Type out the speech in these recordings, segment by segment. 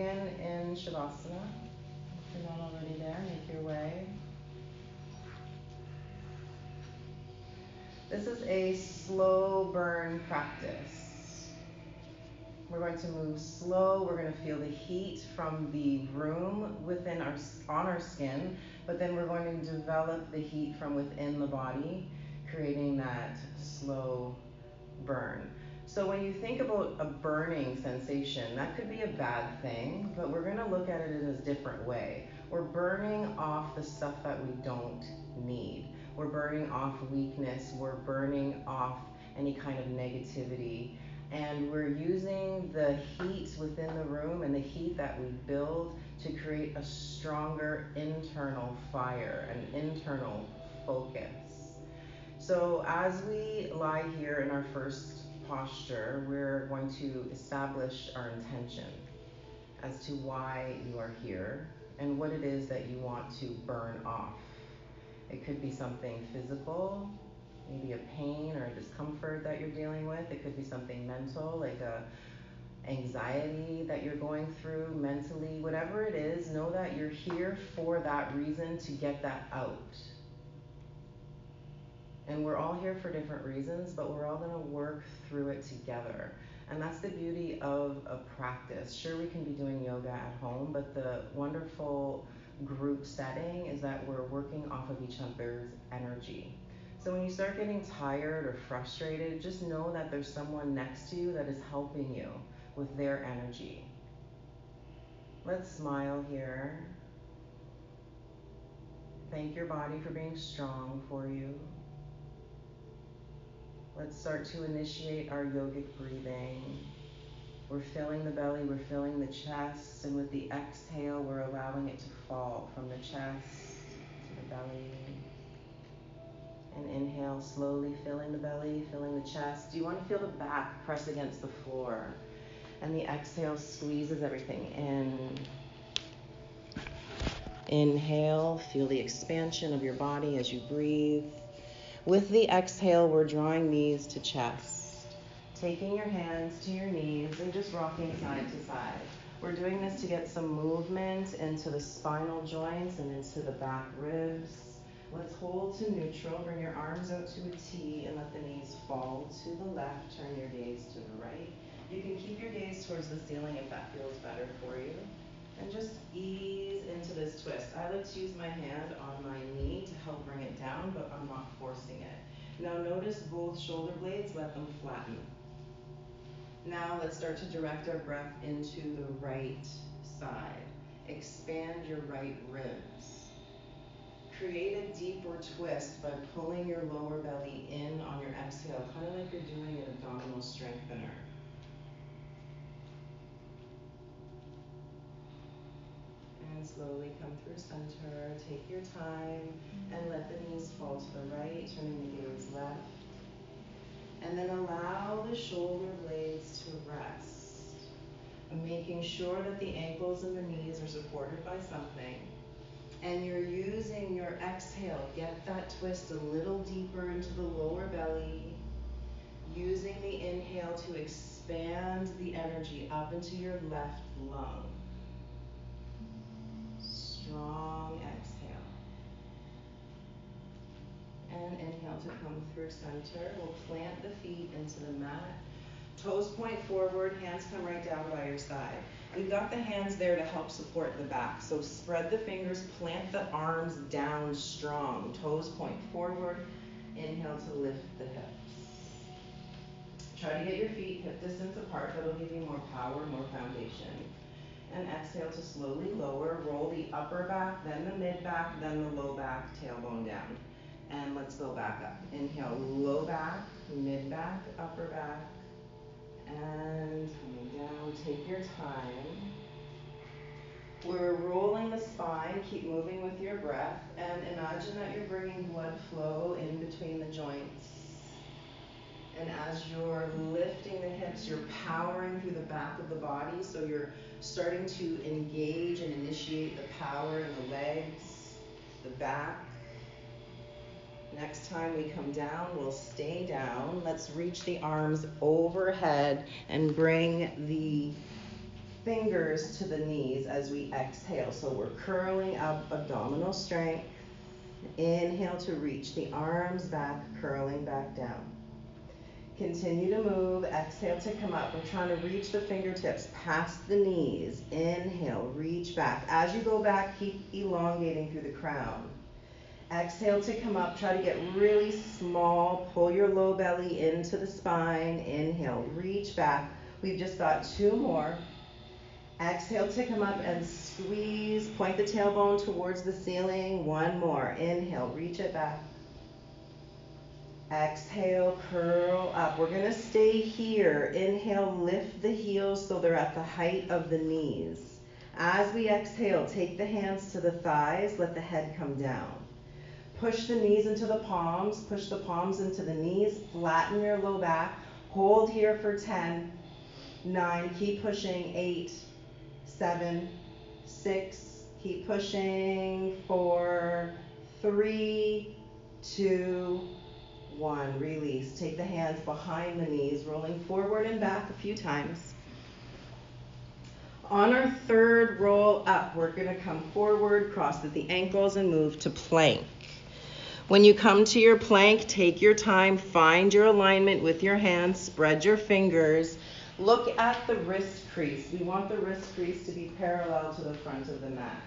Begin in Shavasana. If you're not already there, make your way. This is a slow burn practice. We're going to move slow. We're going to feel the heat from the room within our on our skin, but then we're going to develop the heat from within the body, creating that slow burn. So when you think about a burning sensation, that could be a bad thing, but we're going to look at it in a different way. We're burning off the stuff that we don't need. We're burning off weakness. We're burning off any kind of negativity. And we're using the heat within the room and the heat that we build to create a stronger internal fire, an internal focus. So as we lie here in our first posture, we're going to establish our intention as to why you are here and what it is that you want to burn off. It could be something physical, maybe a pain or a discomfort that you're dealing with. It could be something mental, like a anxiety that you're going through mentally, whatever it is, know that you're here for that reason to get that out. And we're all here for different reasons, but we're all going to work through it together. And that's the beauty of a practice. Sure, we can be doing yoga at home, but the wonderful group setting is that we're working off of each other's energy. So when you start getting tired or frustrated, just know that there's someone next to you that is helping you with their energy. Let's smile here. Thank your body for being strong for you. Let's start to initiate our yogic breathing. We're filling the belly, we're filling the chest, and with the exhale, we're allowing it to fall from the chest to the belly. And inhale, slowly filling the belly, filling the chest. Do you want to feel the back press against the floor? And the exhale squeezes everything in. Inhale, feel the expansion of your body as you breathe. With the exhale, we're drawing knees to chest. Taking your hands to your knees and just rocking side to side. We're doing this to get some movement into the spinal joints and into the back ribs. Let's hold to neutral. Bring your arms out to a T and let the knees fall to the left. Turn your gaze to the right. You can keep your gaze towards the ceiling if that feels better for you. And just ease into this twist. I like to use my hand on my knee to help bring it down, but I'm not forcing it. Now notice both shoulder blades, let them flatten. Now let's start to direct our breath into the right side. Expand your right ribs. Create a deeper twist by pulling your lower belly in on your exhale, kind of like you're doing an abdominal strengthener. And slowly come through center. Take your time mm-hmm. and let the knees fall to the right, turning the gaze left. And then allow the shoulder blades to rest. Making sure that the ankles and the knees are supported by something. And you're using your exhale. Get that twist a little deeper into the lower belly. Using the inhale to expand the energy up into your left lung strong exhale. And inhale to come through center. We'll plant the feet into the mat. Toes point forward, hands come right down by your side. We've got the hands there to help support the back. So spread the fingers, plant the arms down strong. Toes point forward. Inhale to lift the hips. Try to get your feet hip distance apart. That'll give you more power, more foundation and exhale to slowly lower. Roll the upper back, then the mid back, then the low back, tailbone down. And let's go back up. Inhale, low back, mid back, upper back, and coming down. Take your time. We're rolling the spine, keep moving with your breath, and imagine that you're bringing blood flow in between the joints. And as you're lifting the hips, you're powering through the back of the body, so you're starting to engage and initiate the power in the legs, the back. Next time we come down, we'll stay down. Let's reach the arms overhead and bring the fingers to the knees as we exhale. So we're curling up abdominal strength. Inhale to reach the arms back, curling back down. Continue to move. Exhale to come up. We're trying to reach the fingertips past the knees. Inhale, reach back. As you go back, keep elongating through the crown. Exhale to come up. Try to get really small. Pull your low belly into the spine. Inhale, reach back. We've just got two more. Exhale to come up and squeeze. Point the tailbone towards the ceiling. One more. Inhale, reach it back. Exhale, curl up. We're going to stay here. Inhale, lift the heels so they're at the height of the knees. As we exhale, take the hands to the thighs, let the head come down. Push the knees into the palms, push the palms into the knees, flatten your low back. Hold here for 10, 9, keep pushing, 8, 7, 6, keep pushing, 4, 3, 2, one, release. Take the hands behind the knees, rolling forward and back a few times. On our third roll up, we're going to come forward, cross at the ankles, and move to plank. When you come to your plank, take your time, find your alignment with your hands, spread your fingers. Look at the wrist crease. We want the wrist crease to be parallel to the front of the mat.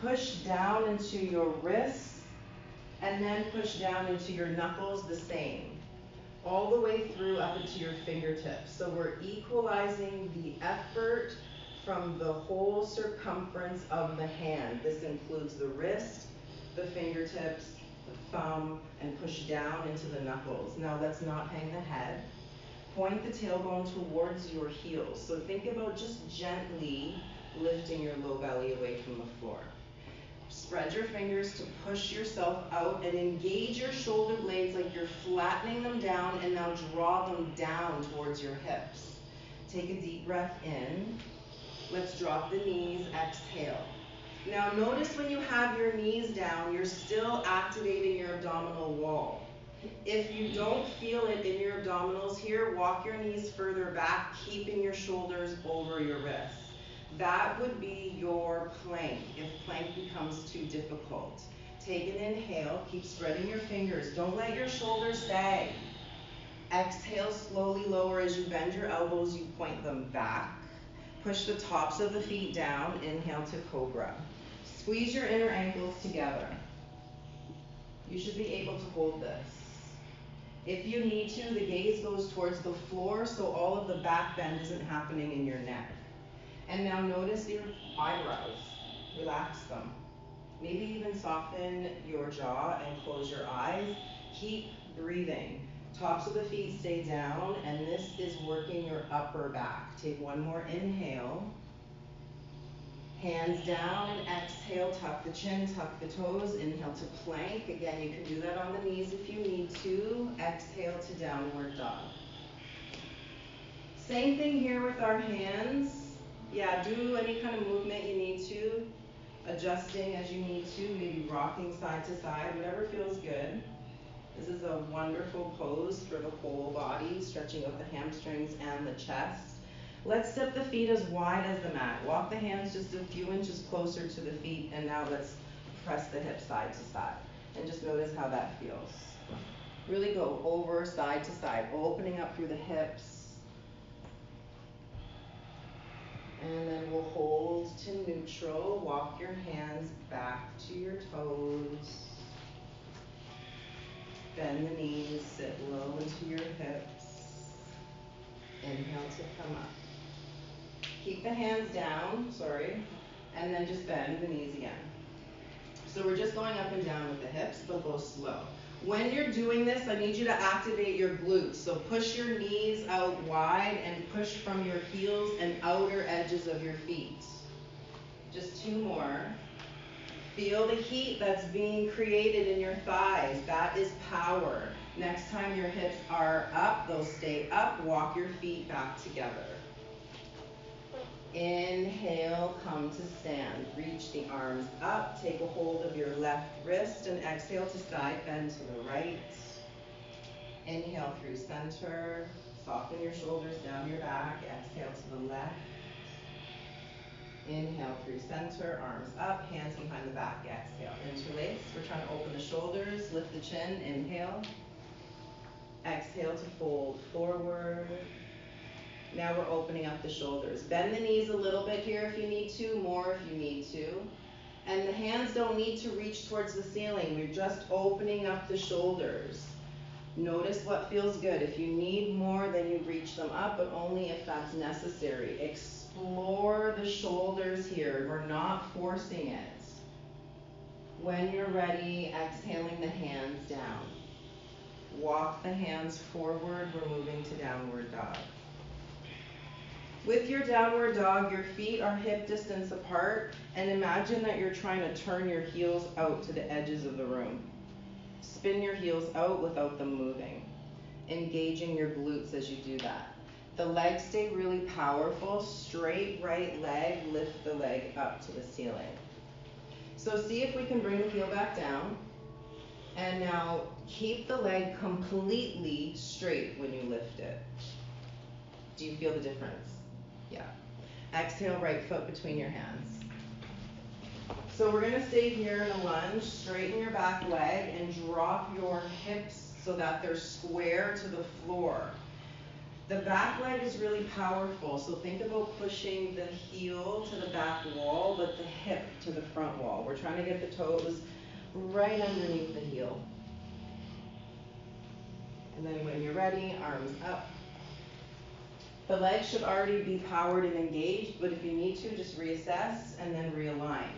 Push down into your wrist and then push down into your knuckles the same. All the way through up into your fingertips. So we're equalizing the effort from the whole circumference of the hand. This includes the wrist, the fingertips, the thumb, and push down into the knuckles. Now let's not hang the head. Point the tailbone towards your heels. So think about just gently lifting your low belly away from the floor. Spread your fingers to push yourself out and engage your shoulder blades like you're flattening them down and now draw them down towards your hips. Take a deep breath in. Let's drop the knees, exhale. Now notice when you have your knees down, you're still activating your abdominal wall. If you don't feel it in your abdominals here, walk your knees further back, keeping your shoulders over your wrists. That would be your plank if plank becomes too difficult. Take an inhale, keep spreading your fingers. Don't let your shoulders sag. Exhale, slowly lower as you bend your elbows, you point them back. Push the tops of the feet down. Inhale to cobra. Squeeze your inner ankles together. You should be able to hold this. If you need to, the gaze goes towards the floor so all of the back bend isn't happening in your neck. And now notice your eyebrows. Relax them. Maybe even soften your jaw and close your eyes. Keep breathing. Tops of the feet stay down, and this is working your upper back. Take one more inhale. Hands down and exhale, tuck the chin, tuck the toes, inhale to plank. Again, you can do that on the knees if you need to. Exhale to downward dog. Same thing here with our hands yeah, do any kind of movement you need to, adjusting as you need to, maybe rocking side to side, whatever feels good. This is a wonderful pose for the whole body, stretching out the hamstrings and the chest. Let's step the feet as wide as the mat. Walk the hands just a few inches closer to the feet, and now let's press the hips side to side. And just notice how that feels. Really go over side to side, opening up through the hips, And then we'll hold to neutral. Walk your hands back to your toes. Bend the knees, sit low into your hips. Inhale to come up. Keep the hands down, sorry, and then just bend the knees again. So we're just going up and down with the hips, but go slow. When you're doing this, I need you to activate your glutes. So push your knees out wide and push from your heels and outer edges of your feet. Just two more. Feel the heat that's being created in your thighs. That is power. Next time your hips are up, they'll stay up. Walk your feet back together. Inhale, come to stand. Reach the arms up. Take a hold of your left wrist and exhale to side bend to the right. Inhale through center. Soften your shoulders down your back. Exhale to the left. Inhale through center, arms up, hands behind the back. Exhale, interlace. We're trying to open the shoulders, lift the chin. Inhale. Exhale to fold forward. Now we're opening up the shoulders. Bend the knees a little bit here if you need to, more if you need to. And the hands don't need to reach towards the ceiling. We're just opening up the shoulders. Notice what feels good. If you need more, then you reach them up, but only if that's necessary. Explore the shoulders here. We're not forcing it. When you're ready, exhaling the hands down. Walk the hands forward. We're moving to downward dog. With your downward dog, your feet are hip distance apart, and imagine that you're trying to turn your heels out to the edges of the room. Spin your heels out without them moving, engaging your glutes as you do that. The legs stay really powerful. Straight right leg, lift the leg up to the ceiling. So see if we can bring the heel back down. And now keep the leg completely straight when you lift it. Do you feel the difference? Yeah. Exhale, right foot between your hands. So we're gonna stay here in a lunge, straighten your back leg and drop your hips so that they're square to the floor. The back leg is really powerful, so think about pushing the heel to the back wall, but the hip to the front wall. We're trying to get the toes right underneath the heel. And then when you're ready, arms up. The legs should already be powered and engaged, but if you need to, just reassess and then realign.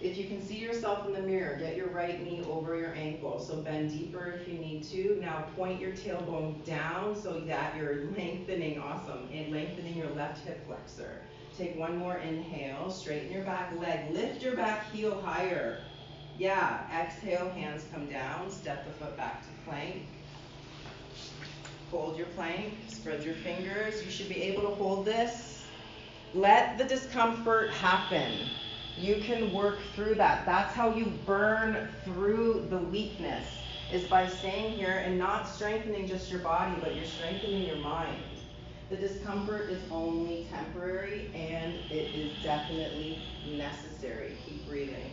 If you can see yourself in the mirror, get your right knee over your ankle. So bend deeper if you need to. Now point your tailbone down so that you're lengthening, awesome, and lengthening your left hip flexor. Take one more inhale, straighten your back leg, lift your back heel higher. Yeah, exhale, hands come down, step the foot back to plank. Hold your plank, spread your fingers. You should be able to hold this. Let the discomfort happen you can work through that. That's how you burn through the weakness is by staying here and not strengthening just your body, but you're strengthening your mind. The discomfort is only temporary and it is definitely necessary. Keep breathing.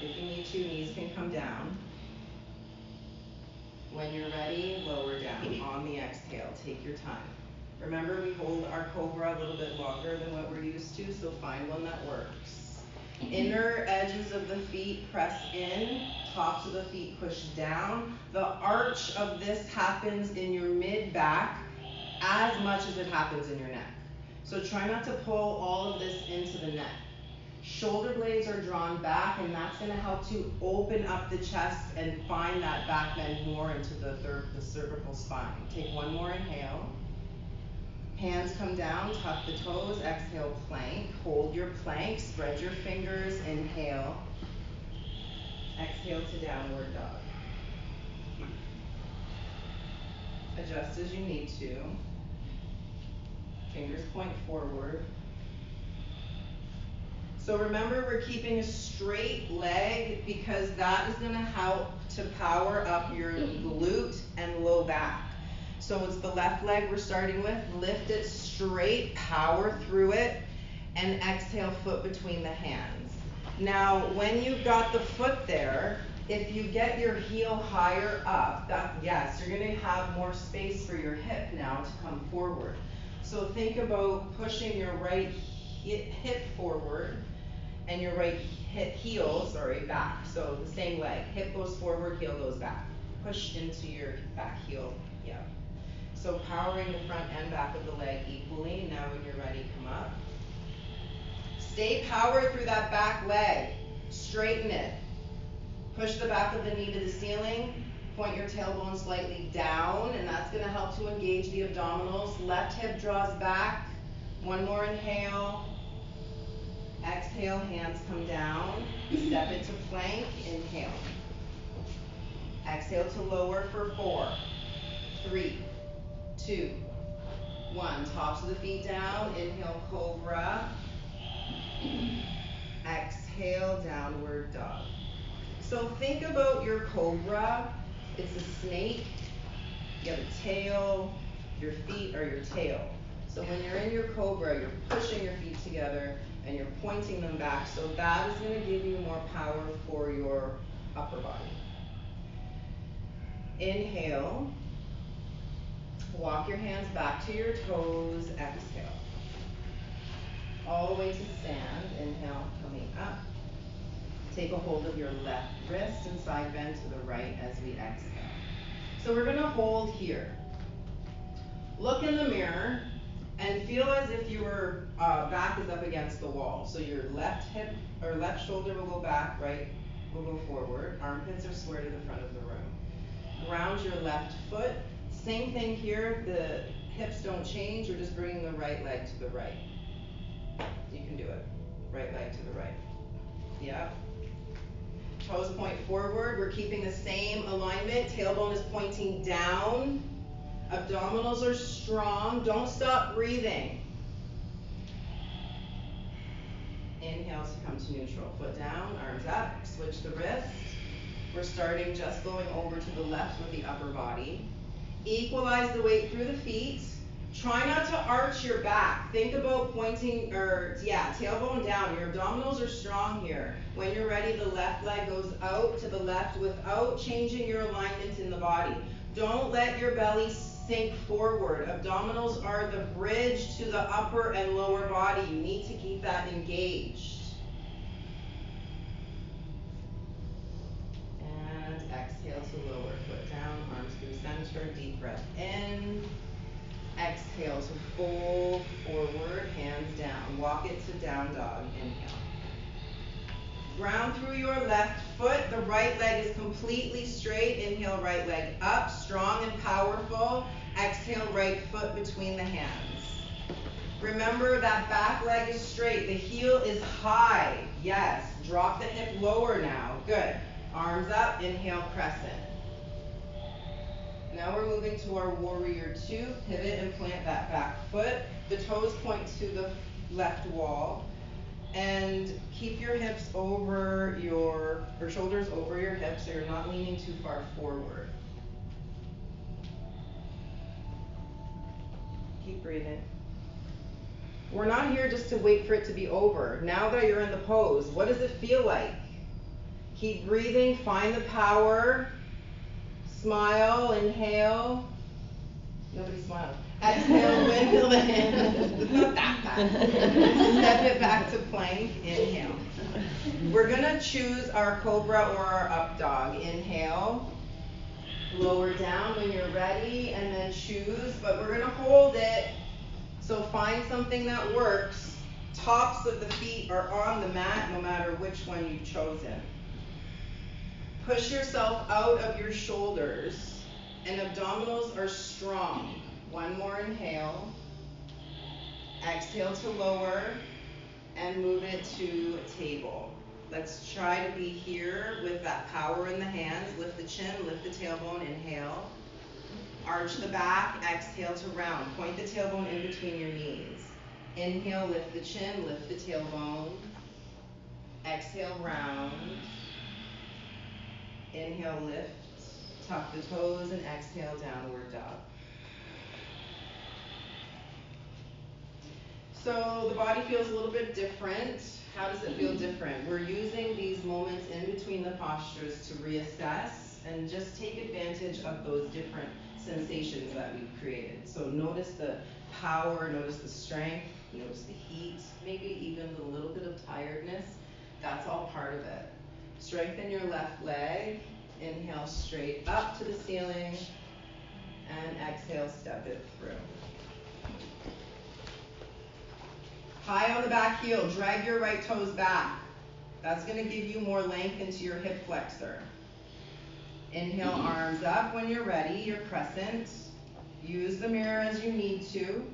If you need to, knees can come down. When you're ready, lower down on the exhale. Take your time. Remember, we hold our cobra a little bit longer than what we're used to, so find one that works. Mm-hmm. Inner edges of the feet press in, tops of the feet push down. The arch of this happens in your mid back as much as it happens in your neck. So try not to pull all of this into the neck. Shoulder blades are drawn back, and that's going to help to open up the chest and find that back bend more into the, third, the cervical spine. Take one more inhale. Hands come down, tuck the toes, exhale, plank. Hold your plank, spread your fingers, inhale. Exhale to downward dog. Adjust as you need to. Fingers point forward. So remember, we're keeping a straight leg because that is going to help to power up your glute and low back. So it's the left leg we're starting with. Lift it straight, power through it, and exhale, foot between the hands. Now, when you've got the foot there, if you get your heel higher up, that, yes, you're going to have more space for your hip now to come forward. So think about pushing your right hip forward and your right hip heel, sorry, back. So the same leg. Hip goes forward, heel goes back. Push into your back heel. Yeah. So powering the front and back of the leg equally. Now when you're ready, come up. Stay powered through that back leg. Straighten it. Push the back of the knee to the ceiling. Point your tailbone slightly down, and that's going to help to engage the abdominals. Left hip draws back. One more inhale. Exhale, hands come down. Step into plank. Inhale. Exhale to lower for four, three, two, one. Tops of the feet down. Inhale, cobra. Exhale, downward dog. So think about your cobra. It's a snake. You have a tail. Your feet are your tail. So when you're in your cobra, you're pushing your feet together and you're pointing them back. So that is going to give you more power for your upper body. Inhale. Walk your hands back to your toes. Exhale. All the way to stand. Inhale, coming up. Take a hold of your left wrist and side bend to the right as we exhale. So we're going to hold here. Look in the mirror and feel as if your uh, back is up against the wall. So your left hip or left shoulder will go back, right will go forward. Armpits are square to the front of the room. Ground your left foot. Same thing here. The hips don't change. You're just bringing the right leg to the right. You can do it. Right leg to the right. Yep. Toes point forward. We're keeping the same alignment. Tailbone is pointing down. Abdominals are strong. Don't stop breathing. Inhale to come to neutral. Foot down, arms up. Switch the wrist. We're starting just going over to the left with the upper body. Equalize the weight through the feet. Try not to arch your back. Think about pointing, or yeah, tailbone down. Your abdominals are strong here. When you're ready, the left leg goes out to the left without changing your alignment in the body. Don't let your belly sink forward. Abdominals are the bridge to the upper and lower body. You need to keep that engaged. And exhale to lower foot down, arms through center, deep breath in. Exhale to fold forward, hands down. Walk it to down dog. Inhale. Ground through your left foot. The right leg is completely straight. Inhale, right leg up, strong and powerful. Exhale, right foot between the hands. Remember that back leg is straight. The heel is high. Yes. Drop the hip lower now. Good. Arms up. Inhale, crescent. Now we're moving to our warrior two. Pivot and plant that back foot. The toes point to the left wall. And keep your hips over your, or shoulders over your hips so you're not leaning too far forward. Keep breathing. We're not here just to wait for it to be over. Now that you're in the pose, what does it feel like? Keep breathing, find the power. Smile, inhale. Nobody smiled. Exhale, windmill the hands. Step it back to plank. Inhale. We're gonna choose our cobra or our up dog. Inhale. Lower down when you're ready, and then choose. But we're gonna hold it. So find something that works. Tops of the feet are on the mat, no matter which one you've chosen. Push yourself out of your shoulders, and abdominals are strong. One more inhale. Exhale to lower, and move it to table. Let's try to be here with that power in the hands. Lift the chin, lift the tailbone, inhale. Arch the back, exhale to round. Point the tailbone in between your knees. Inhale, lift the chin, lift the tailbone. Exhale, round. Inhale, lift, tuck the toes, and exhale, downward dog. So the body feels a little bit different. How does it feel mm-hmm. different? We're using these moments in between the postures to reassess and just take advantage of those different sensations that we've created. So notice the power, notice the strength, notice the heat, maybe even a little bit of tiredness. That's all part of it. Strengthen your left leg. Inhale straight up to the ceiling. And exhale, step it through. High on the back heel, drag your right toes back. That's going to give you more length into your hip flexor. Inhale, mm-hmm. arms up when you're ready, your crescent. Use the mirror as you need to.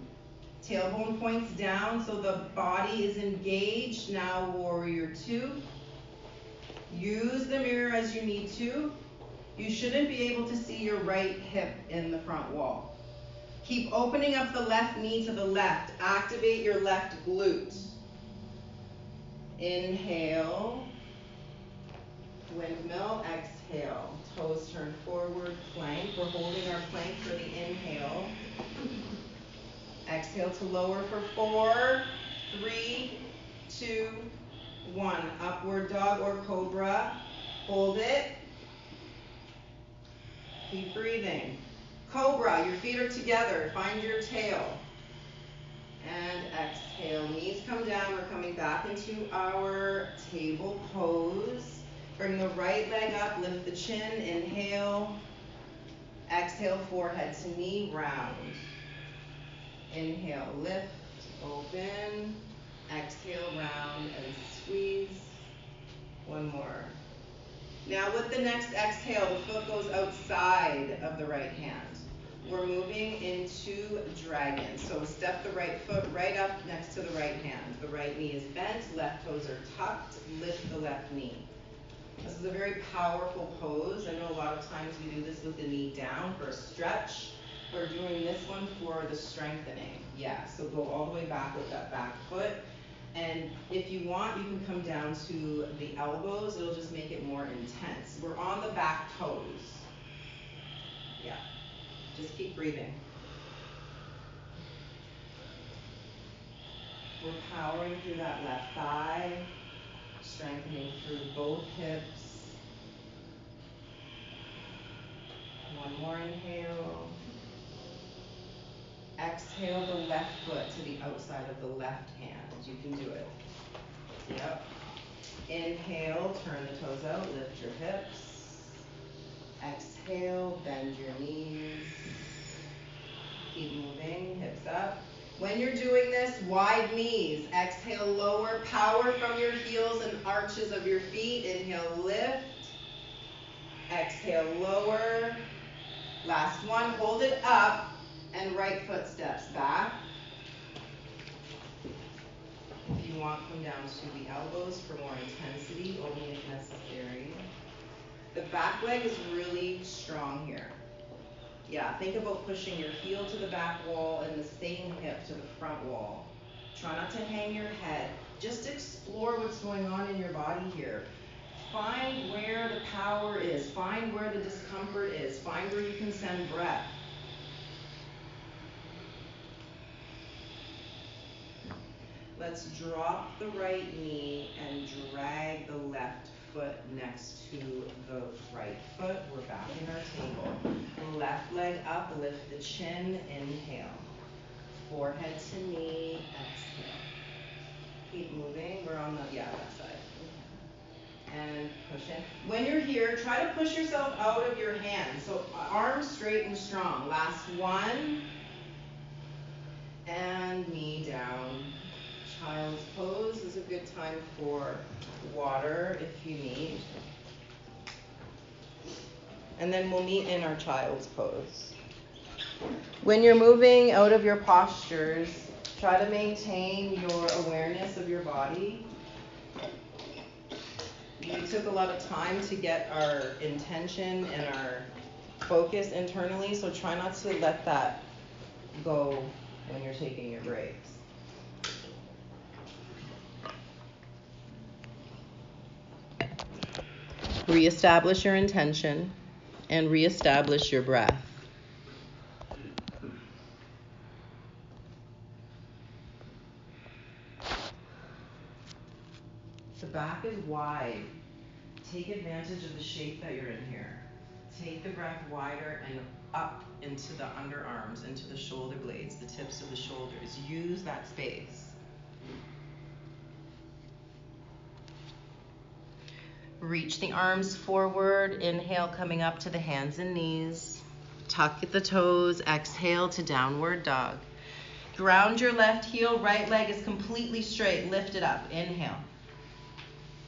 Tailbone points down so the body is engaged. Now, warrior two. Use the mirror as you need to. You shouldn't be able to see your right hip in the front wall. Keep opening up the left knee to the left. Activate your left glute. Inhale. Windmill. Exhale. Toes turn forward. Plank. We're holding our plank for the inhale. Exhale to lower for four, three, two, one. Upward dog or cobra. Hold it. Keep breathing. Cobra, your feet are together. Find your tail. And exhale. Knees come down. We're coming back into our table pose. Bring the right leg up. Lift the chin. Inhale. Exhale, forehead to knee, round. Inhale, lift, open. Exhale, round and squeeze. One more. Now with the next exhale, the foot goes outside of the right hand. We're moving into dragon. So step the right foot right up next to the right hand. The right knee is bent, left toes are tucked. Lift the left knee. This is a very powerful pose. I know a lot of times we do this with the knee down for a stretch. We're doing this one for the strengthening. Yeah, so go all the way back with that back foot. And if you want, you can come down to the elbows. It'll just make it more intense. We're on the back toes. Yeah. Just keep breathing. We're powering through that left thigh, strengthening through both hips. One more inhale. Exhale the left foot to the outside of the left hand. You can do it. Yep. Inhale, turn the toes out, lift your hips. Exhale, bend your knees. Keep moving, hips up. When you're doing this, wide knees. Exhale, lower. Power from your heels and arches of your feet. Inhale, lift. Exhale, lower. Last one, hold it up and right foot steps back. If you want, come down to the elbows for more intensity. The back leg is really strong here. Yeah, think about pushing your heel to the back wall and the same hip to the front wall. Try not to hang your head. Just explore what's going on in your body here. Find where the power is. Find where the discomfort is. Find where you can send breath. Let's drop the right knee and drag the left foot next to the right foot. We're back in our table. Left leg up, lift the chin, inhale. Forehead to knee, exhale. Keep moving. We're on the, yeah, that side. And push in. When you're here, try to push yourself out of your hands. So arms straight and strong. Last one. And knee down child's pose is a good time for water if you need. And then we'll meet in our child's pose. When you're moving out of your postures, try to maintain your awareness of your body. We took a lot of time to get our intention and our focus internally, so try not to let that go when you're taking your breaks. Reestablish your intention and reestablish your breath. The back is wide. Take advantage of the shape that you're in here. Take the breath wider and up into the underarms, into the shoulder blades, the tips of the shoulders. Use that space. Reach the arms forward. Inhale, coming up to the hands and knees. Tuck at the toes. Exhale to downward dog. Ground your left heel. Right leg is completely straight. Lift it up. Inhale.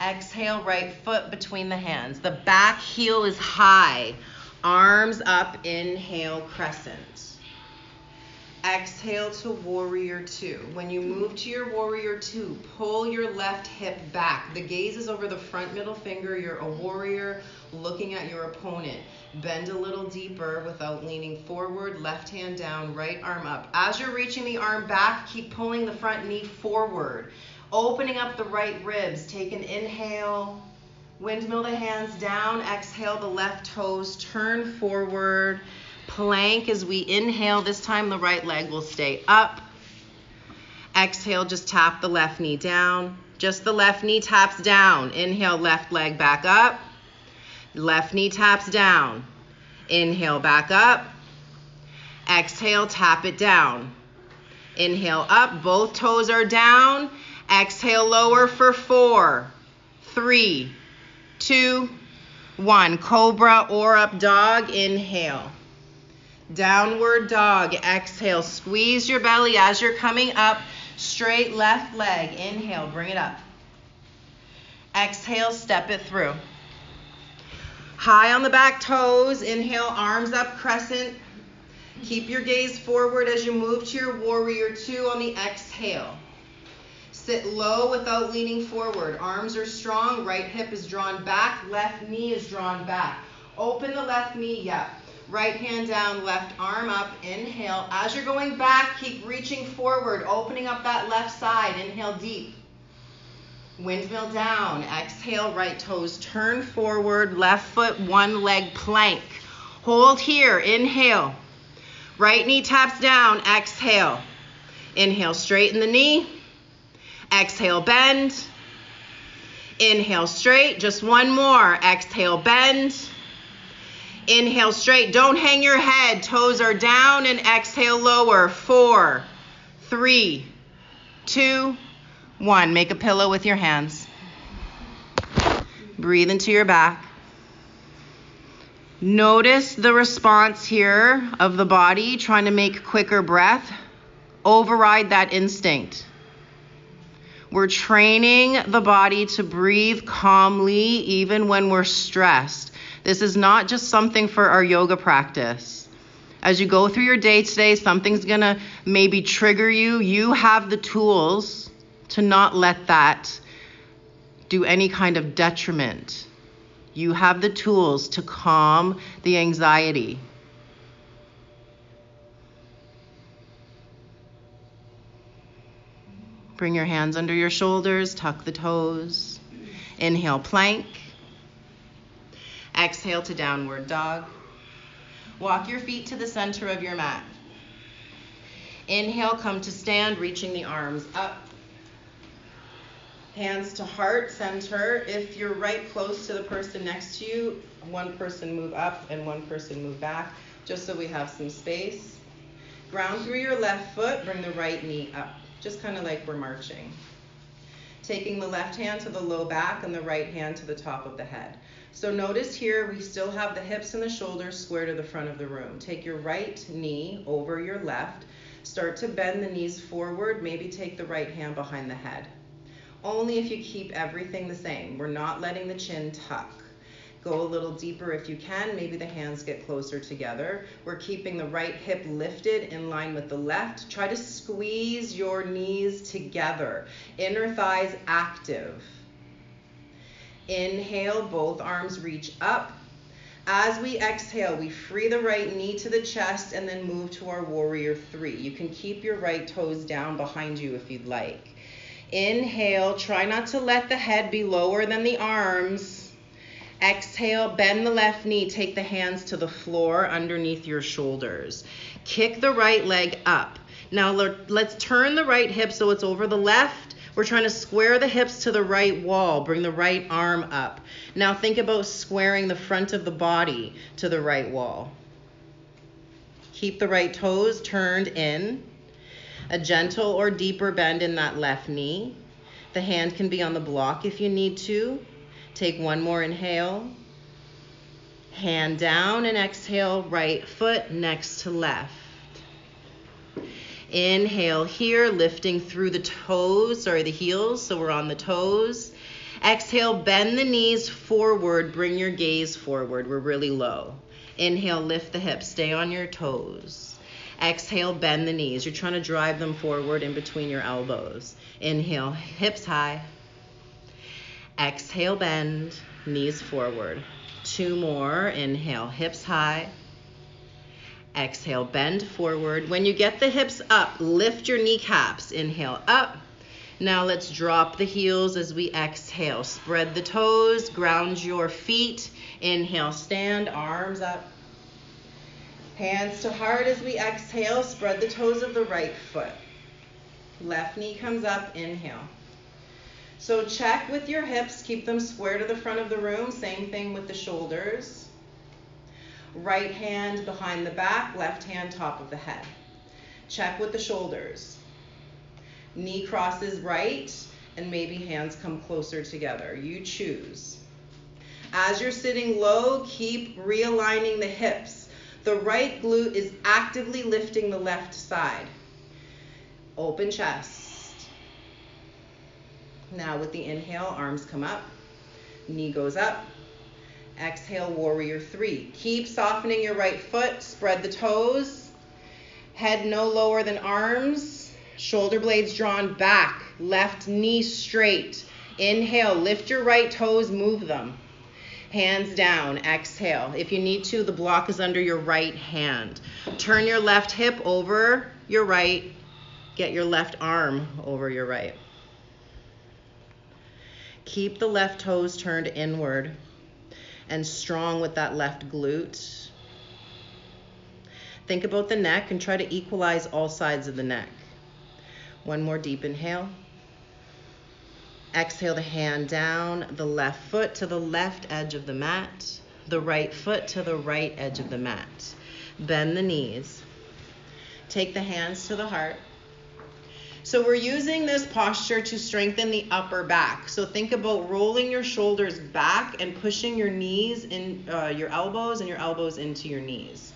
Exhale, right foot between the hands. The back heel is high. Arms up. Inhale, crescent. Exhale to warrior two. When you move to your warrior two, pull your left hip back. The gaze is over the front middle finger. You're a warrior looking at your opponent. Bend a little deeper without leaning forward. Left hand down, right arm up. As you're reaching the arm back, keep pulling the front knee forward. Opening up the right ribs. Take an inhale. Windmill the hands down. Exhale the left toes. Turn forward plank as we inhale. This time the right leg will stay up. Exhale, just tap the left knee down. Just the left knee taps down. Inhale, left leg back up. Left knee taps down. Inhale, back up. Exhale, tap it down. Inhale up, both toes are down. Exhale, lower for four, three, two, one. Cobra or up dog, inhale. Downward dog, exhale. Squeeze your belly as you're coming up. Straight left leg, inhale, bring it up. Exhale, step it through. High on the back toes, inhale, arms up, crescent. Keep your gaze forward as you move to your warrior two on the exhale. Sit low without leaning forward. Arms are strong, right hip is drawn back, left knee is drawn back. Open the left knee, yep. Right hand down, left arm up, inhale. As you're going back, keep reaching forward, opening up that left side. Inhale deep. Windmill down. Exhale, right toes turn forward, left foot, one leg plank. Hold here. Inhale. Right knee taps down. Exhale. Inhale, straighten the knee. Exhale, bend. Inhale, straight. Just one more. Exhale, bend. Inhale, straight. Don't hang your head. Toes are down and exhale, lower. Four, three, two, one. Make a pillow with your hands. Breathe into your back. Notice the response here of the body trying to make quicker breath. Override that instinct. We're training the body to breathe calmly even when we're stressed. This is not just something for our yoga practice. As you go through your day today, something's going to maybe trigger you. You have the tools to not let that do any kind of detriment. You have the tools to calm the anxiety. Bring your hands under your shoulders, tuck the toes. Inhale, plank. Exhale to downward dog. Walk your feet to the center of your mat. Inhale, come to stand, reaching the arms up. Hands to heart center. If you're right close to the person next to you, one person move up and one person move back, just so we have some space. Ground through your left foot, bring the right knee up, just kind of like we're marching. Taking the left hand to the low back and the right hand to the top of the head. So notice here we still have the hips and the shoulders square to the front of the room. Take your right knee over your left. Start to bend the knees forward. Maybe take the right hand behind the head only if you keep everything the same. We're not letting the chin tuck. Go a little deeper if you can. Maybe the hands get closer together. We're keeping the right hip lifted in line with the left. Try to squeeze your knees together. Inner thighs active. Inhale, both arms reach up. As we exhale, we free the right knee to the chest and then move to our warrior three. You can keep your right toes down behind you if you'd like. Inhale, try not to let the head be lower than the arms. Exhale, bend the left knee, take the hands to the floor underneath your shoulders. Kick the right leg up. Now let's turn the right hip so it's over the left. We're trying to square the hips to the right wall, bring the right arm up. Now think about squaring the front of the body to the right wall. Keep the right toes turned in a gentle or deeper bend in that left knee. The hand can be on the block if you need to. Take one more inhale. Hand down and exhale, right foot next to left. Inhale here, lifting through the toes, sorry, the heels, so we're on the toes. Exhale, bend the knees forward, bring your gaze forward. We're really low. Inhale, lift the hips, stay on your toes. Exhale, bend the knees. You're trying to drive them forward in between your elbows. Inhale, hips high. Exhale, bend, knees forward. Two more. Inhale, hips high. Exhale, bend forward. When you get the hips up, lift your kneecaps. Inhale, up. Now let's drop the heels as we exhale. Spread the toes, ground your feet. Inhale, stand, arms up. Hands to heart as we exhale, spread the toes of the right foot. Left knee comes up, inhale. So check with your hips, keep them square to the front of the room. Same thing with the shoulders. Right hand behind the back, left hand top of the head. Check with the shoulders. Knee crosses right, and maybe hands come closer together. You choose. As you're sitting low, keep realigning the hips. The right glute is actively lifting the left side. Open chest. Now with the inhale, arms come up, knee goes up. Exhale, warrior three. Keep softening your right foot, spread the toes. Head no lower than arms, shoulder blades drawn back, left knee straight. Inhale, lift your right toes, move them. Hands down, exhale. If you need to, the block is under your right hand. Turn your left hip over your right, Get your left arm over your right. Keep the left toes turned inward and strong with that left glute. Think about the neck and try to equalize all sides of the neck. One more deep inhale. Exhale the hand down, the left foot to the left edge of the mat, the right foot to the right edge of the mat. Bend the knees. Take the hands to the heart. So we're using this posture to strengthen the upper back. So think about rolling your shoulders back and pushing your knees in uh, your elbows and your elbows into your knees.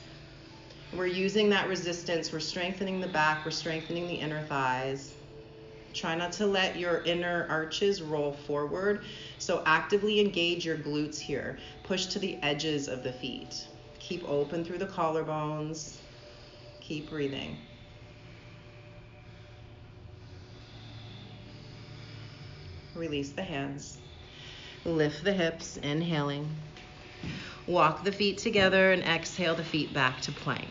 We're using that resistance. We're strengthening the back. We're strengthening the inner thighs. Try not to let your inner arches roll forward. So actively engage your glutes here. Push to the edges of the feet. Keep open through the collarbones. Keep breathing. Release the hands. Lift the hips, inhaling. Walk the feet together and exhale the feet back to plank.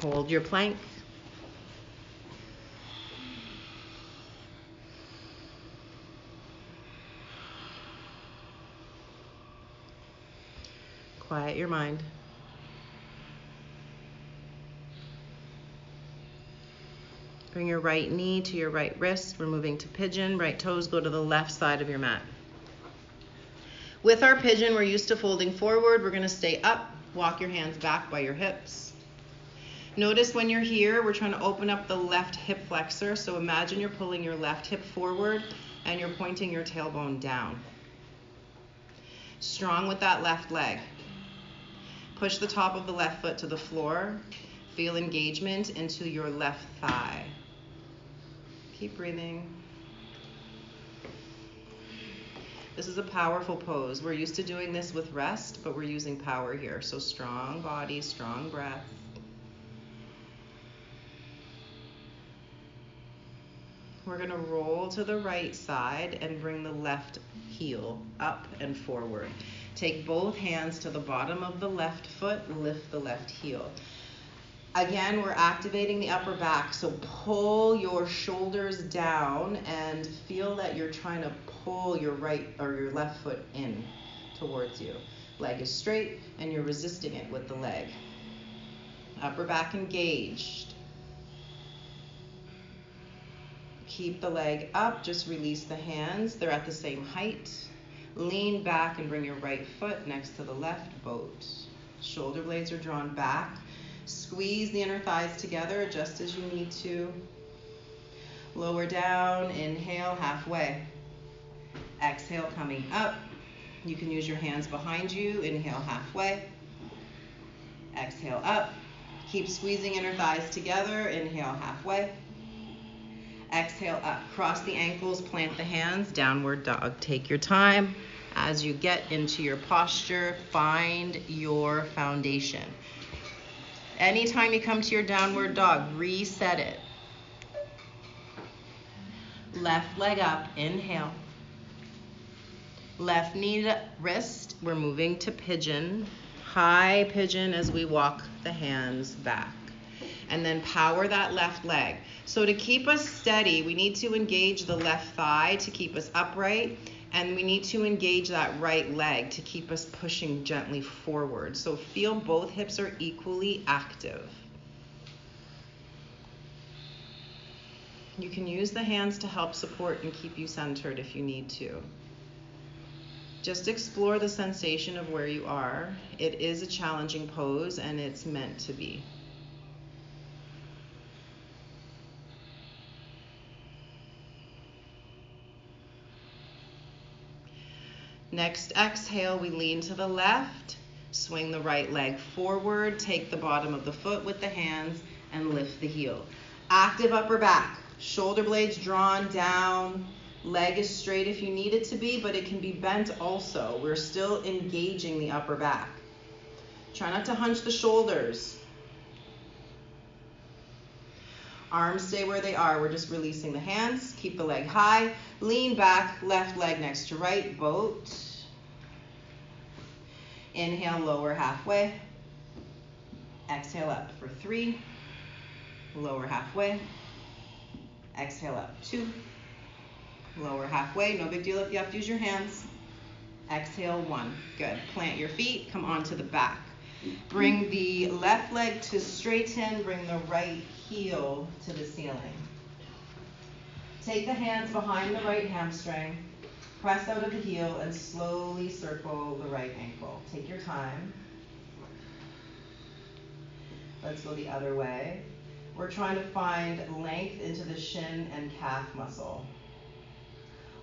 Hold your plank. Quiet your mind. Bring your right knee to your right wrist. We're moving to pigeon. Right toes go to the left side of your mat. With our pigeon, we're used to folding forward. We're going to stay up. Walk your hands back by your hips. Notice when you're here, we're trying to open up the left hip flexor. So imagine you're pulling your left hip forward and you're pointing your tailbone down. Strong with that left leg. Push the top of the left foot to the floor. Feel engagement into your left thigh. Keep breathing. This is a powerful pose. We're used to doing this with rest, but we're using power here. So strong body, strong breath. We're going to roll to the right side and bring the left heel up and forward. Take both hands to the bottom of the left foot, lift the left heel. Again, we're activating the upper back. So pull your shoulders down and feel that you're trying to pull your right or your left foot in towards you. Leg is straight and you're resisting it with the leg. Upper back engaged. Keep the leg up, just release the hands. They're at the same height. Lean back and bring your right foot next to the left boat. Shoulder blades are drawn back. Squeeze the inner thighs together just as you need to. Lower down, inhale halfway. Exhale coming up. You can use your hands behind you. Inhale halfway. Exhale up. Keep squeezing inner thighs together. Inhale halfway. Exhale up. Cross the ankles, plant the hands, downward dog. Take your time. As you get into your posture, find your foundation. Anytime you come to your downward dog, reset it. Left leg up, inhale. Left knee to wrist, we're moving to pigeon. High pigeon as we walk the hands back. And then power that left leg. So to keep us steady, we need to engage the left thigh to keep us upright and we need to engage that right leg to keep us pushing gently forward. So feel both hips are equally active. You can use the hands to help support and keep you centered if you need to. Just explore the sensation of where you are. It is a challenging pose and it's meant to be. Next exhale, we lean to the left, swing the right leg forward, take the bottom of the foot with the hands, and lift the heel. Active upper back, shoulder blades drawn down, leg is straight if you need it to be, but it can be bent also. We're still engaging the upper back. Try not to hunch the shoulders. Arms stay where they are. We're just releasing the hands. Keep the leg high. Lean back, left leg next to right, boat. Inhale, lower halfway. Exhale up for three. Lower halfway. Exhale up, two. Lower halfway, no big deal if you have to use your hands. Exhale, one. Good. Plant your feet, come onto the back. Bring the left leg to straighten, bring the right heel to the ceiling. Take the hands behind the right hamstring, press out of the heel, and slowly circle the right ankle. Take your time. Let's go the other way. We're trying to find length into the shin and calf muscle.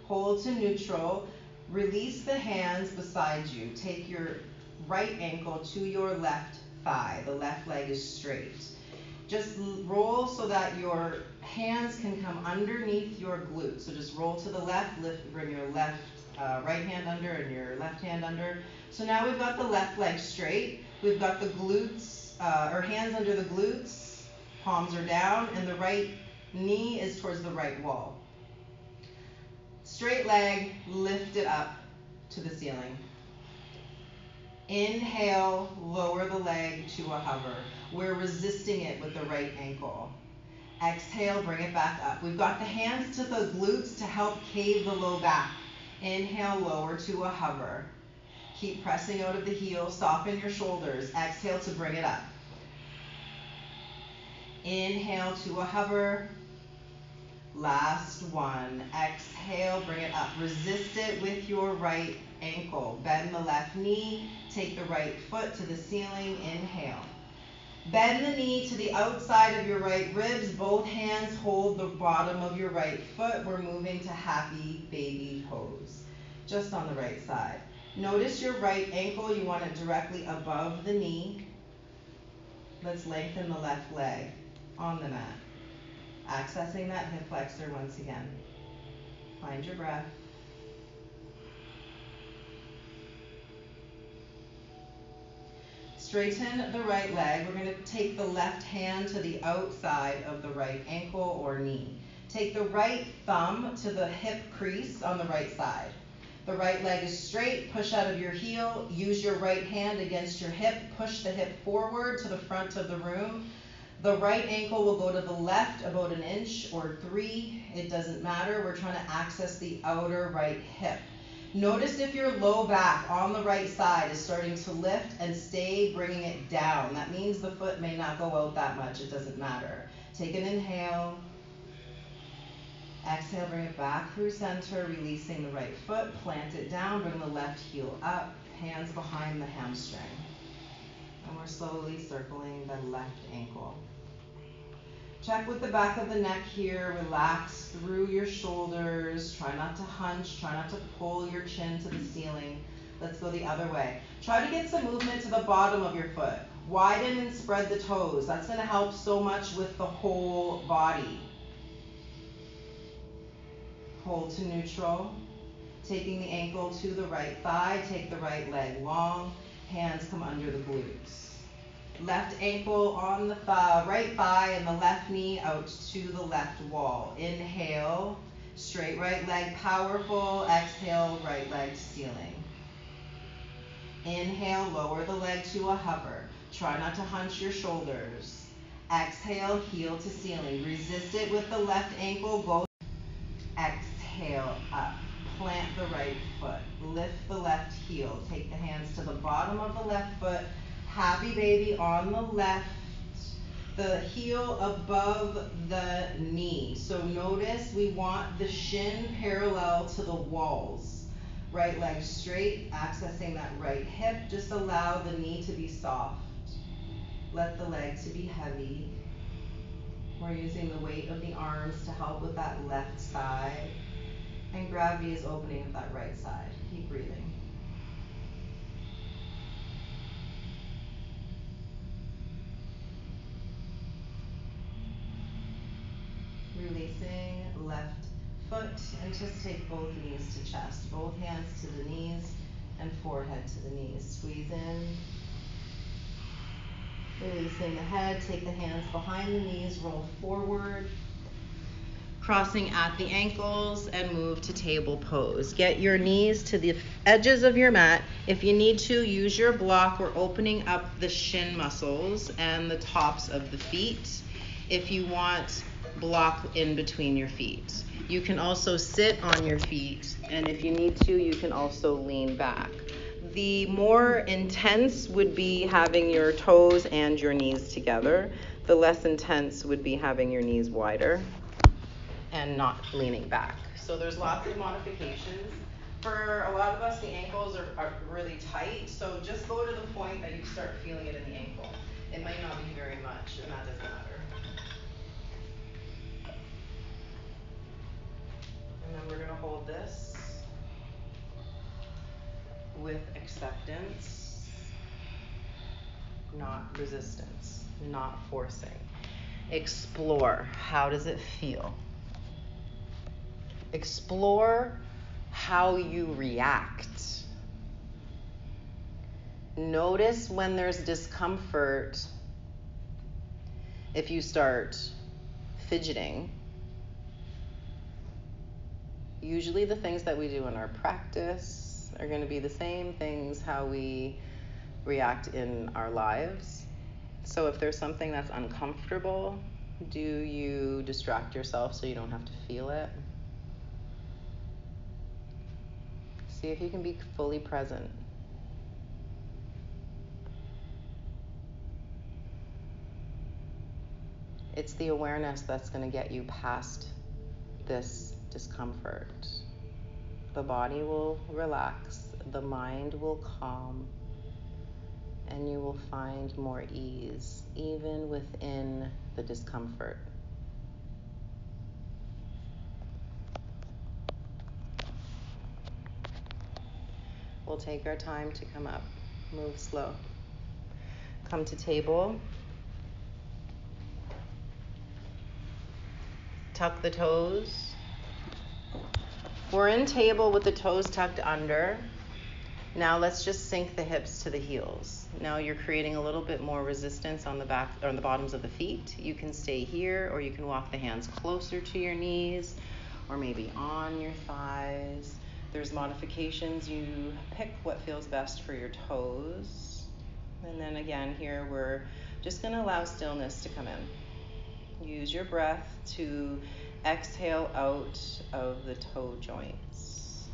Hold to neutral. Release the hands beside you. Take your right ankle to your left thigh. The left leg is straight. Just roll so that your hands can come underneath your glutes. So just roll to the left, lift, bring your left uh, right hand under and your left hand under. So now we've got the left leg straight. We've got the glutes, uh, or hands under the glutes, palms are down, and the right knee is towards the right wall. Straight leg, lift it up to the ceiling. Inhale, lower the leg to a hover. We're resisting it with the right ankle. Exhale, bring it back up. We've got the hands to the glutes to help cave the low back. Inhale, lower to a hover. Keep pressing out of the heel, soften your shoulders. Exhale to bring it up. Inhale to a hover. Last one. Exhale, bring it up. Resist it with your right ankle. Bend the left knee. Take the right foot to the ceiling. Inhale. Bend the knee to the outside of your right ribs. Both hands hold the bottom of your right foot. We're moving to happy baby pose. Just on the right side. Notice your right ankle. You want it directly above the knee. Let's lengthen the left leg on the mat. Accessing that hip flexor once again. Find your breath. Straighten the right leg. We're going to take the left hand to the outside of the right ankle or knee. Take the right thumb to the hip crease on the right side. The right leg is straight. Push out of your heel. Use your right hand against your hip. Push the hip forward to the front of the room. The right ankle will go to the left about an inch or three. It doesn't matter. We're trying to access the outer right hip. Notice if your low back on the right side is starting to lift and stay bringing it down. That means the foot may not go out that much. It doesn't matter. Take an inhale. Exhale, bring it back through center, releasing the right foot. Plant it down, bring the left heel up, hands behind the hamstring. And we're slowly circling the left ankle. Check with the back of the neck here. Relax through your shoulders. Try not to hunch. Try not to pull your chin to the ceiling. Let's go the other way. Try to get some movement to the bottom of your foot. Widen and spread the toes. That's going to help so much with the whole body. Hold to neutral. Taking the ankle to the right thigh. Take the right leg long. Hands come under the glutes. Left ankle on the thigh, right thigh and the left knee out to the left wall. Inhale, straight right leg, powerful. Exhale, right leg ceiling. Inhale, lower the leg to a hover. Try not to hunch your shoulders. Exhale, heel to ceiling. Resist it with the left ankle. Go. Exhale, up. Plant the right foot. Lift the left heel. Take the hands to the bottom of the left foot Happy baby on the left. the heel above the knee. So notice we want the shin parallel to the walls. Right leg straight, accessing that right hip. Just allow the knee to be soft. Let the leg to be heavy. We're using the weight of the arms to help with that left side. And gravity is opening up that right side. Keep breathing. Releasing left foot and just take both knees to chest, both hands to the knees and forehead to the knees. Squeeze in. Releasing the head, take the hands behind the knees, roll forward. Crossing at the ankles and move to table pose. Get your knees to the edges of your mat. If you need to, use your block. We're opening up the shin muscles and the tops of the feet. If you want block in between your feet. You can also sit on your feet, and if you need to, you can also lean back. The more intense would be having your toes and your knees together. The less intense would be having your knees wider and not leaning back. So there's lots of modifications. For a lot of us, the ankles are, are really tight, so just go to the point that you start feeling it in the ankle. It might not be very much, and that doesn't matter. And then we're going to hold this with acceptance, not resistance, not forcing. Explore. How does it feel? Explore how you react. Notice when there's discomfort if you start fidgeting usually the things that we do in our practice are going to be the same things how we react in our lives. So if there's something that's uncomfortable, do you distract yourself so you don't have to feel it? See if you can be fully present. It's the awareness that's going to get you past this discomfort. The body will relax, the mind will calm, and you will find more ease even within the discomfort. We'll take our time to come up. Move slow. Come to table. Tuck the toes. We're in table with the toes tucked under. Now let's just sink the hips to the heels. Now you're creating a little bit more resistance on the back or on the bottoms of the feet. You can stay here or you can walk the hands closer to your knees or maybe on your thighs. There's modifications. You pick what feels best for your toes. And then again, here we're just going to allow stillness to come in. Use your breath to exhale out of the toe joints.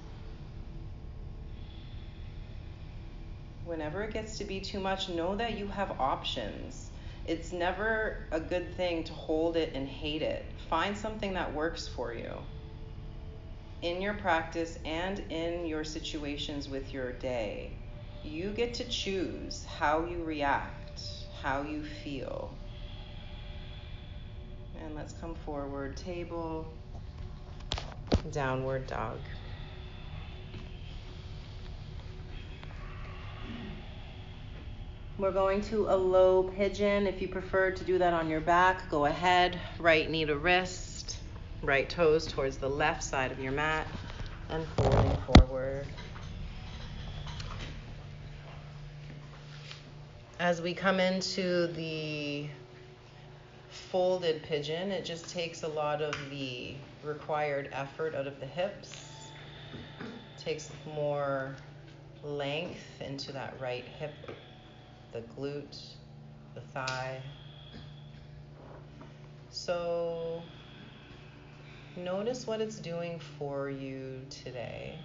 Whenever it gets to be too much, know that you have options. It's never a good thing to hold it and hate it. Find something that works for you in your practice and in your situations with your day. You get to choose how you react, how you feel. And let's come forward, table, downward dog. We're going to a low pigeon. If you prefer to do that on your back, go ahead. Right knee to wrist, right toes towards the left side of your mat, and folding forward. As we come into the folded pigeon, it just takes a lot of the required effort out of the hips, takes more length into that right hip, the glute, the thigh. So notice what it's doing for you today.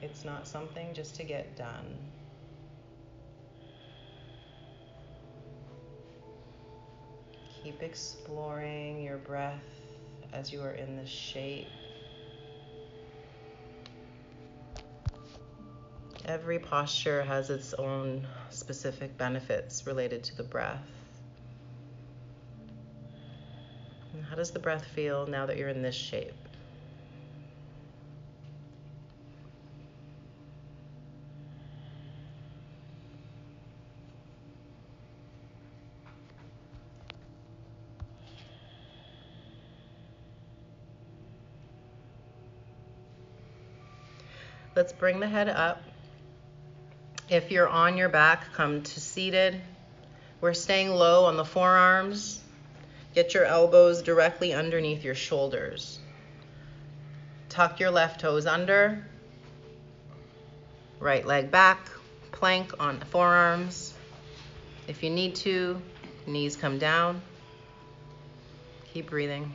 It's not something just to get done. Keep exploring your breath as you are in this shape. Every posture has its own specific benefits related to the breath. And how does the breath feel now that you're in this shape? Let's bring the head up. If you're on your back, come to seated. We're staying low on the forearms. Get your elbows directly underneath your shoulders. Tuck your left toes under. Right leg back. Plank on the forearms. If you need to, knees come down. Keep breathing.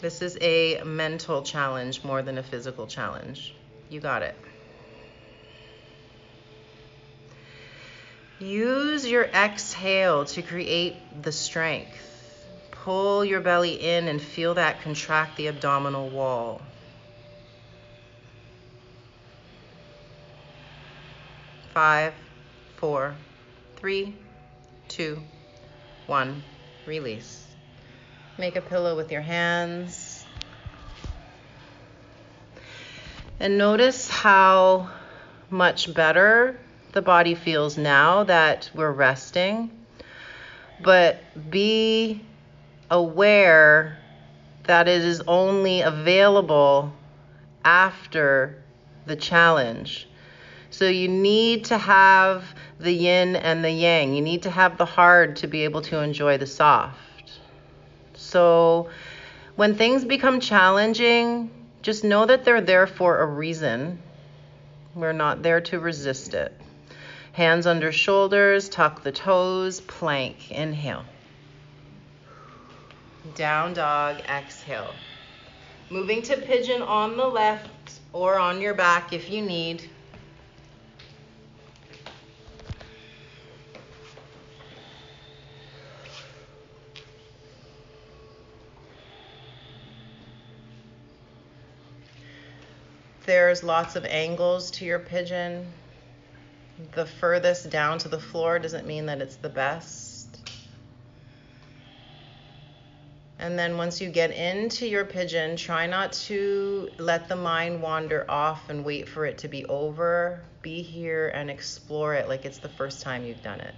This is a mental challenge more than a physical challenge. You got it. Use your exhale to create the strength. Pull your belly in and feel that contract the abdominal wall. Five, four, three, two, one. Release. Make a pillow with your hands. And notice how much better the body feels now that we're resting. But be aware that it is only available after the challenge. So you need to have the yin and the yang. You need to have the hard to be able to enjoy the soft. So when things become challenging, just know that they're there for a reason. We're not there to resist it. Hands under shoulders, tuck the toes, plank, inhale. Down dog, exhale. Moving to pigeon on the left or on your back if you need. There's lots of angles to your pigeon. The furthest down to the floor doesn't mean that it's the best. And then once you get into your pigeon, try not to let the mind wander off and wait for it to be over. Be here and explore it like it's the first time you've done it.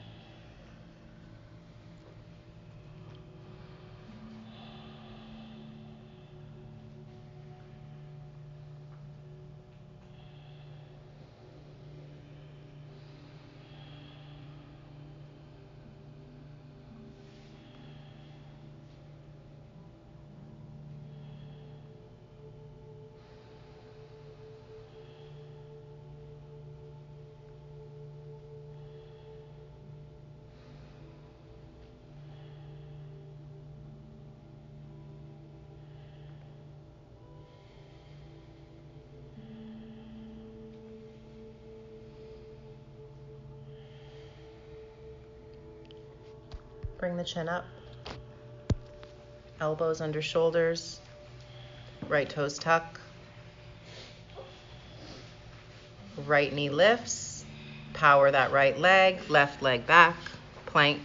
Bring the chin up. Elbows under shoulders. Right toes tuck. Right knee lifts. Power that right leg. Left leg back. Plank.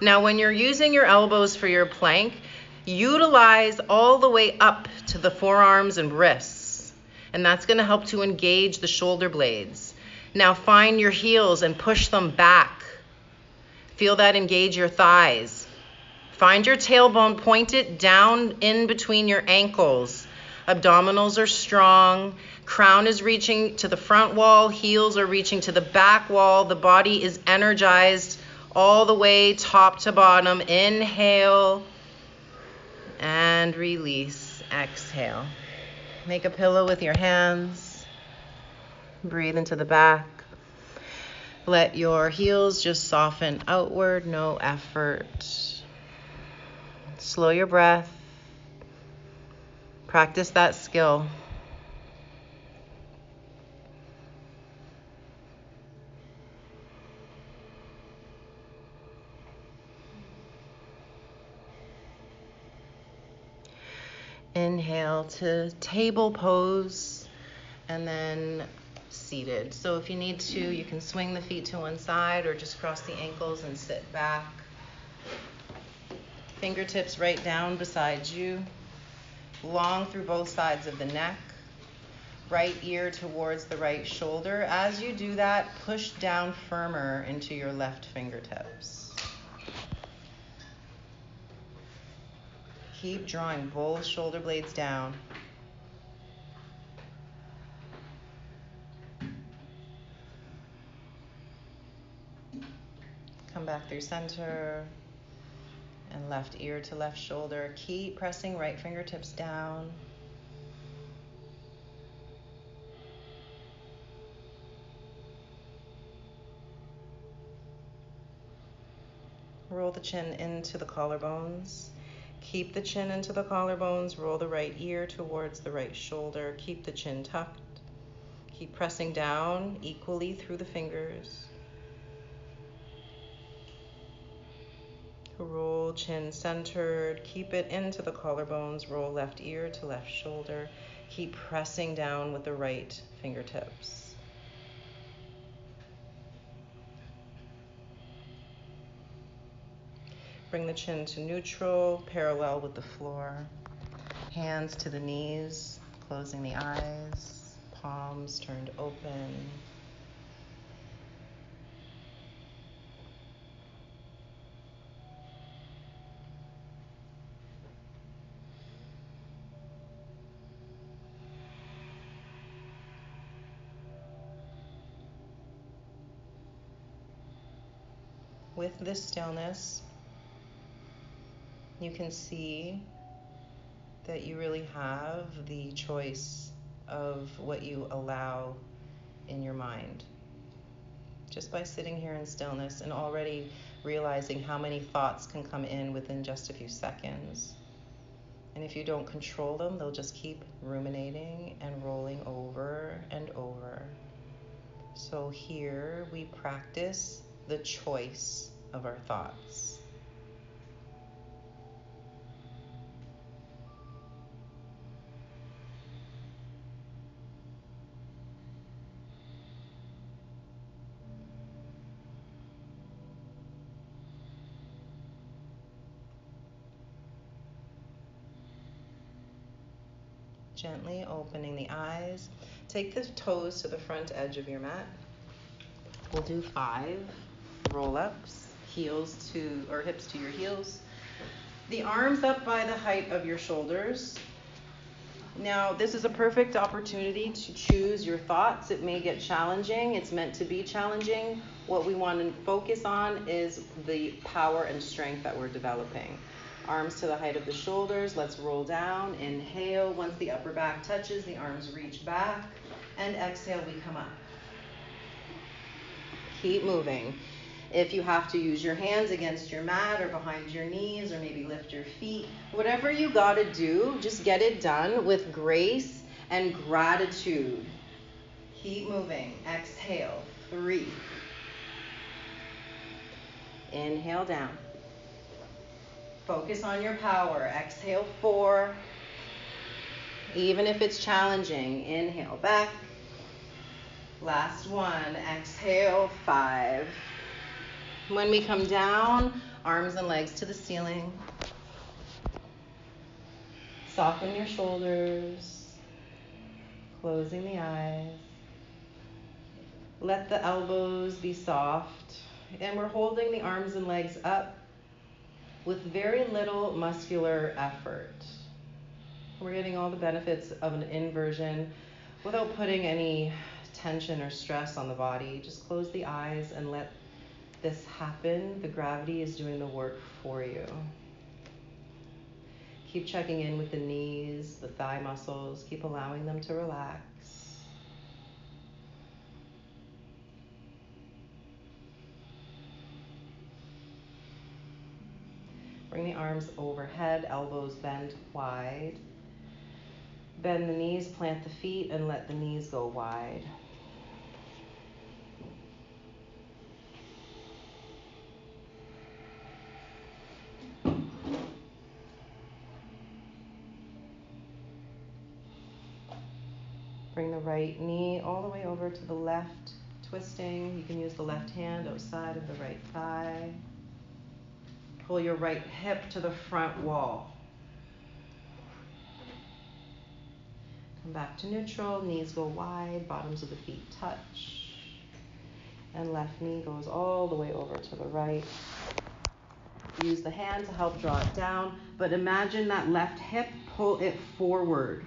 Now, when you're using your elbows for your plank, utilize all the way up to the forearms and wrists. And that's going to help to engage the shoulder blades. Now, find your heels and push them back Feel that engage your thighs. Find your tailbone pointed down in between your ankles. Abdominals are strong. Crown is reaching to the front wall. Heels are reaching to the back wall. The body is energized all the way top to bottom. Inhale and release. Exhale. Make a pillow with your hands. Breathe into the back. Let your heels just soften outward, no effort. Slow your breath. Practice that skill. Inhale to table pose and then seated. So if you need to, you can swing the feet to one side or just cross the ankles and sit back. Fingertips right down beside you, long through both sides of the neck. Right ear towards the right shoulder. As you do that, push down firmer into your left fingertips. Keep drawing both shoulder blades down. Back through center and left ear to left shoulder. Keep pressing right fingertips down. Roll the chin into the collarbones. Keep the chin into the collarbones. Roll the right ear towards the right shoulder. Keep the chin tucked. Keep pressing down equally through the fingers. Roll chin centered. Keep it into the collarbones. Roll left ear to left shoulder. Keep pressing down with the right fingertips. Bring the chin to neutral, parallel with the floor. Hands to the knees, closing the eyes, palms turned open. With this stillness, you can see that you really have the choice of what you allow in your mind. Just by sitting here in stillness and already realizing how many thoughts can come in within just a few seconds. And if you don't control them, they'll just keep ruminating and rolling over and over. So here we practice the choice of our thoughts. Gently opening the eyes. Take the toes to the front edge of your mat. We'll do five roll ups, heels to, or hips to your heels. The arms up by the height of your shoulders. Now, this is a perfect opportunity to choose your thoughts. It may get challenging, it's meant to be challenging. What we want to focus on is the power and strength that we're developing. Arms to the height of the shoulders. Let's roll down. Inhale. Once the upper back touches, the arms reach back. And exhale, we come up. Keep moving. If you have to use your hands against your mat or behind your knees or maybe lift your feet, whatever you got to do, just get it done with grace and gratitude. Keep moving. Exhale. Three. Inhale down. Focus on your power. Exhale. Four. Even if it's challenging, inhale back. Last one. Exhale. Five. When we come down, arms and legs to the ceiling. Soften your shoulders, closing the eyes. Let the elbows be soft. And we're holding the arms and legs up with very little muscular effort. We're getting all the benefits of an inversion without putting any tension or stress on the body. Just close the eyes and let this happen, the gravity is doing the work for you. Keep checking in with the knees, the thigh muscles, keep allowing them to relax. Bring the arms overhead, elbows bend wide. Bend the knees, plant the feet, and let the knees go wide. Right knee all the way over to the left, twisting. You can use the left hand outside of the right thigh. Pull your right hip to the front wall. Come back to neutral, knees go wide, bottoms of the feet touch. And left knee goes all the way over to the right. Use the hand to help draw it down, but imagine that left hip, pull it forward.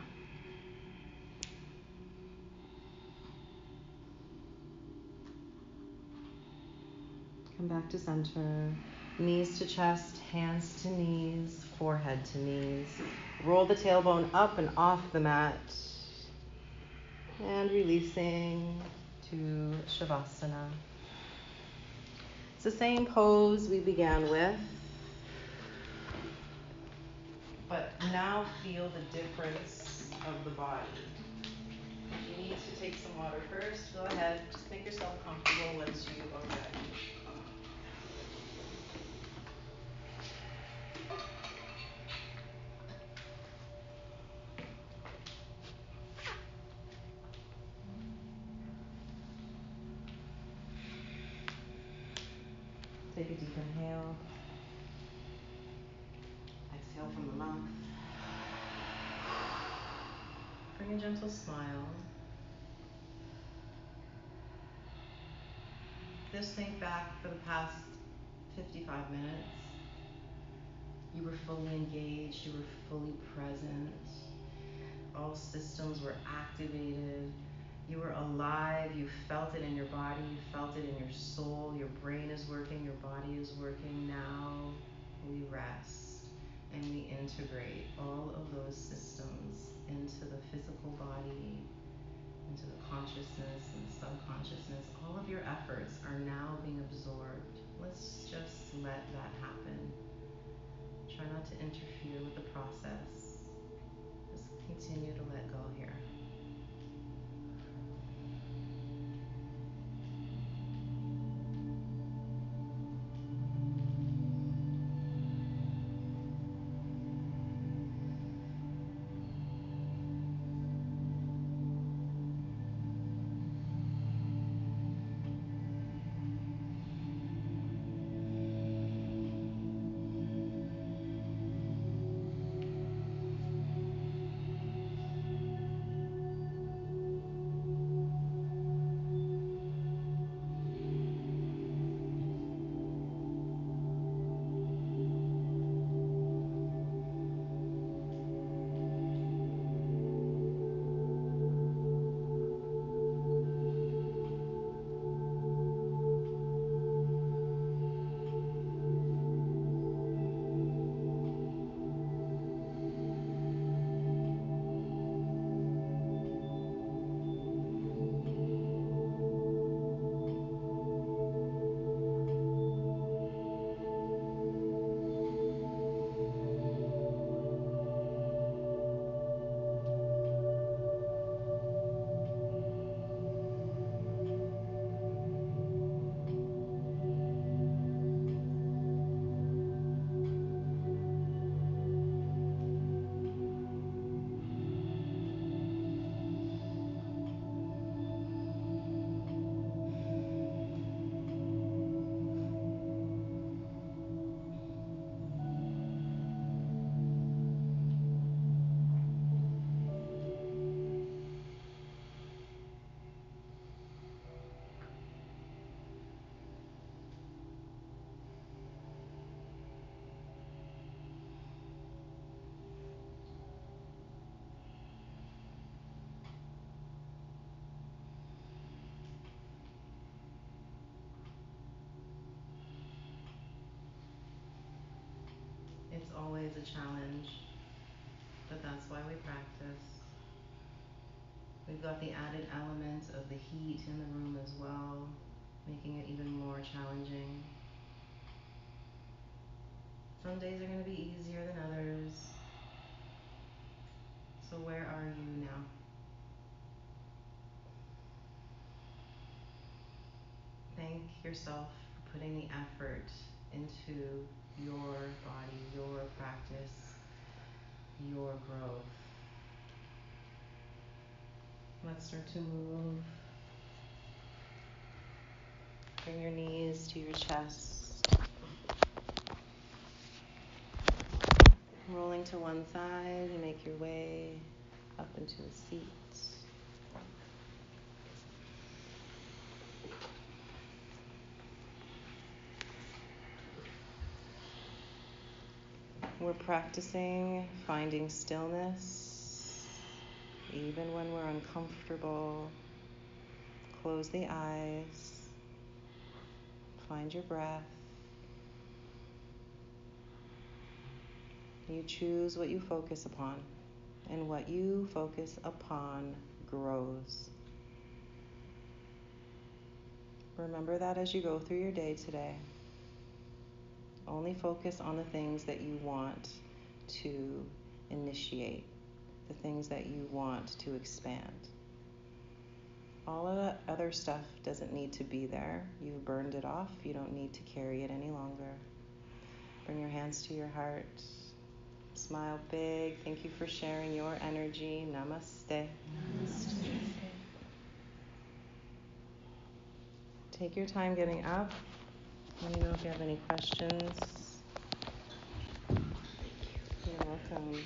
Come back to center. Knees to chest, hands to knees, forehead to knees. Roll the tailbone up and off the mat. And releasing to Shavasana. It's the same pose we began with. But now feel the difference of the body. If you need to take some water first, go ahead. Just make yourself comfortable once you are ready. Just think back for the past 55 minutes. You were fully engaged, you were fully present. All systems were activated you were alive, you felt it in your body, you felt it in your soul, your brain is working, your body is working. Now we rest and we integrate all of those systems into the physical body, into the consciousness and subconsciousness. All of your efforts are now being absorbed. Let's just let that happen. Try not to interfere with the process. Just continue to let go here. Always a challenge, but that's why we practice. We've got the added element of the heat in the room as well, making it even more challenging. Some days are going to be easier than others. So, where are you now? Thank yourself for putting the effort into your body, your practice, your growth. Let's start to move. Bring your knees to your chest. Rolling to one side, you make your way up into a seat. We're practicing finding stillness even when we're uncomfortable. Close the eyes, find your breath. You choose what you focus upon, and what you focus upon grows. Remember that as you go through your day today. Only focus on the things that you want to initiate, the things that you want to expand. All of that other stuff doesn't need to be there. You've burned it off. You don't need to carry it any longer. Bring your hands to your heart. Smile big. Thank you for sharing your energy. Namaste. Namaste. Take your time getting up. Let me know if you have any questions. You're welcome.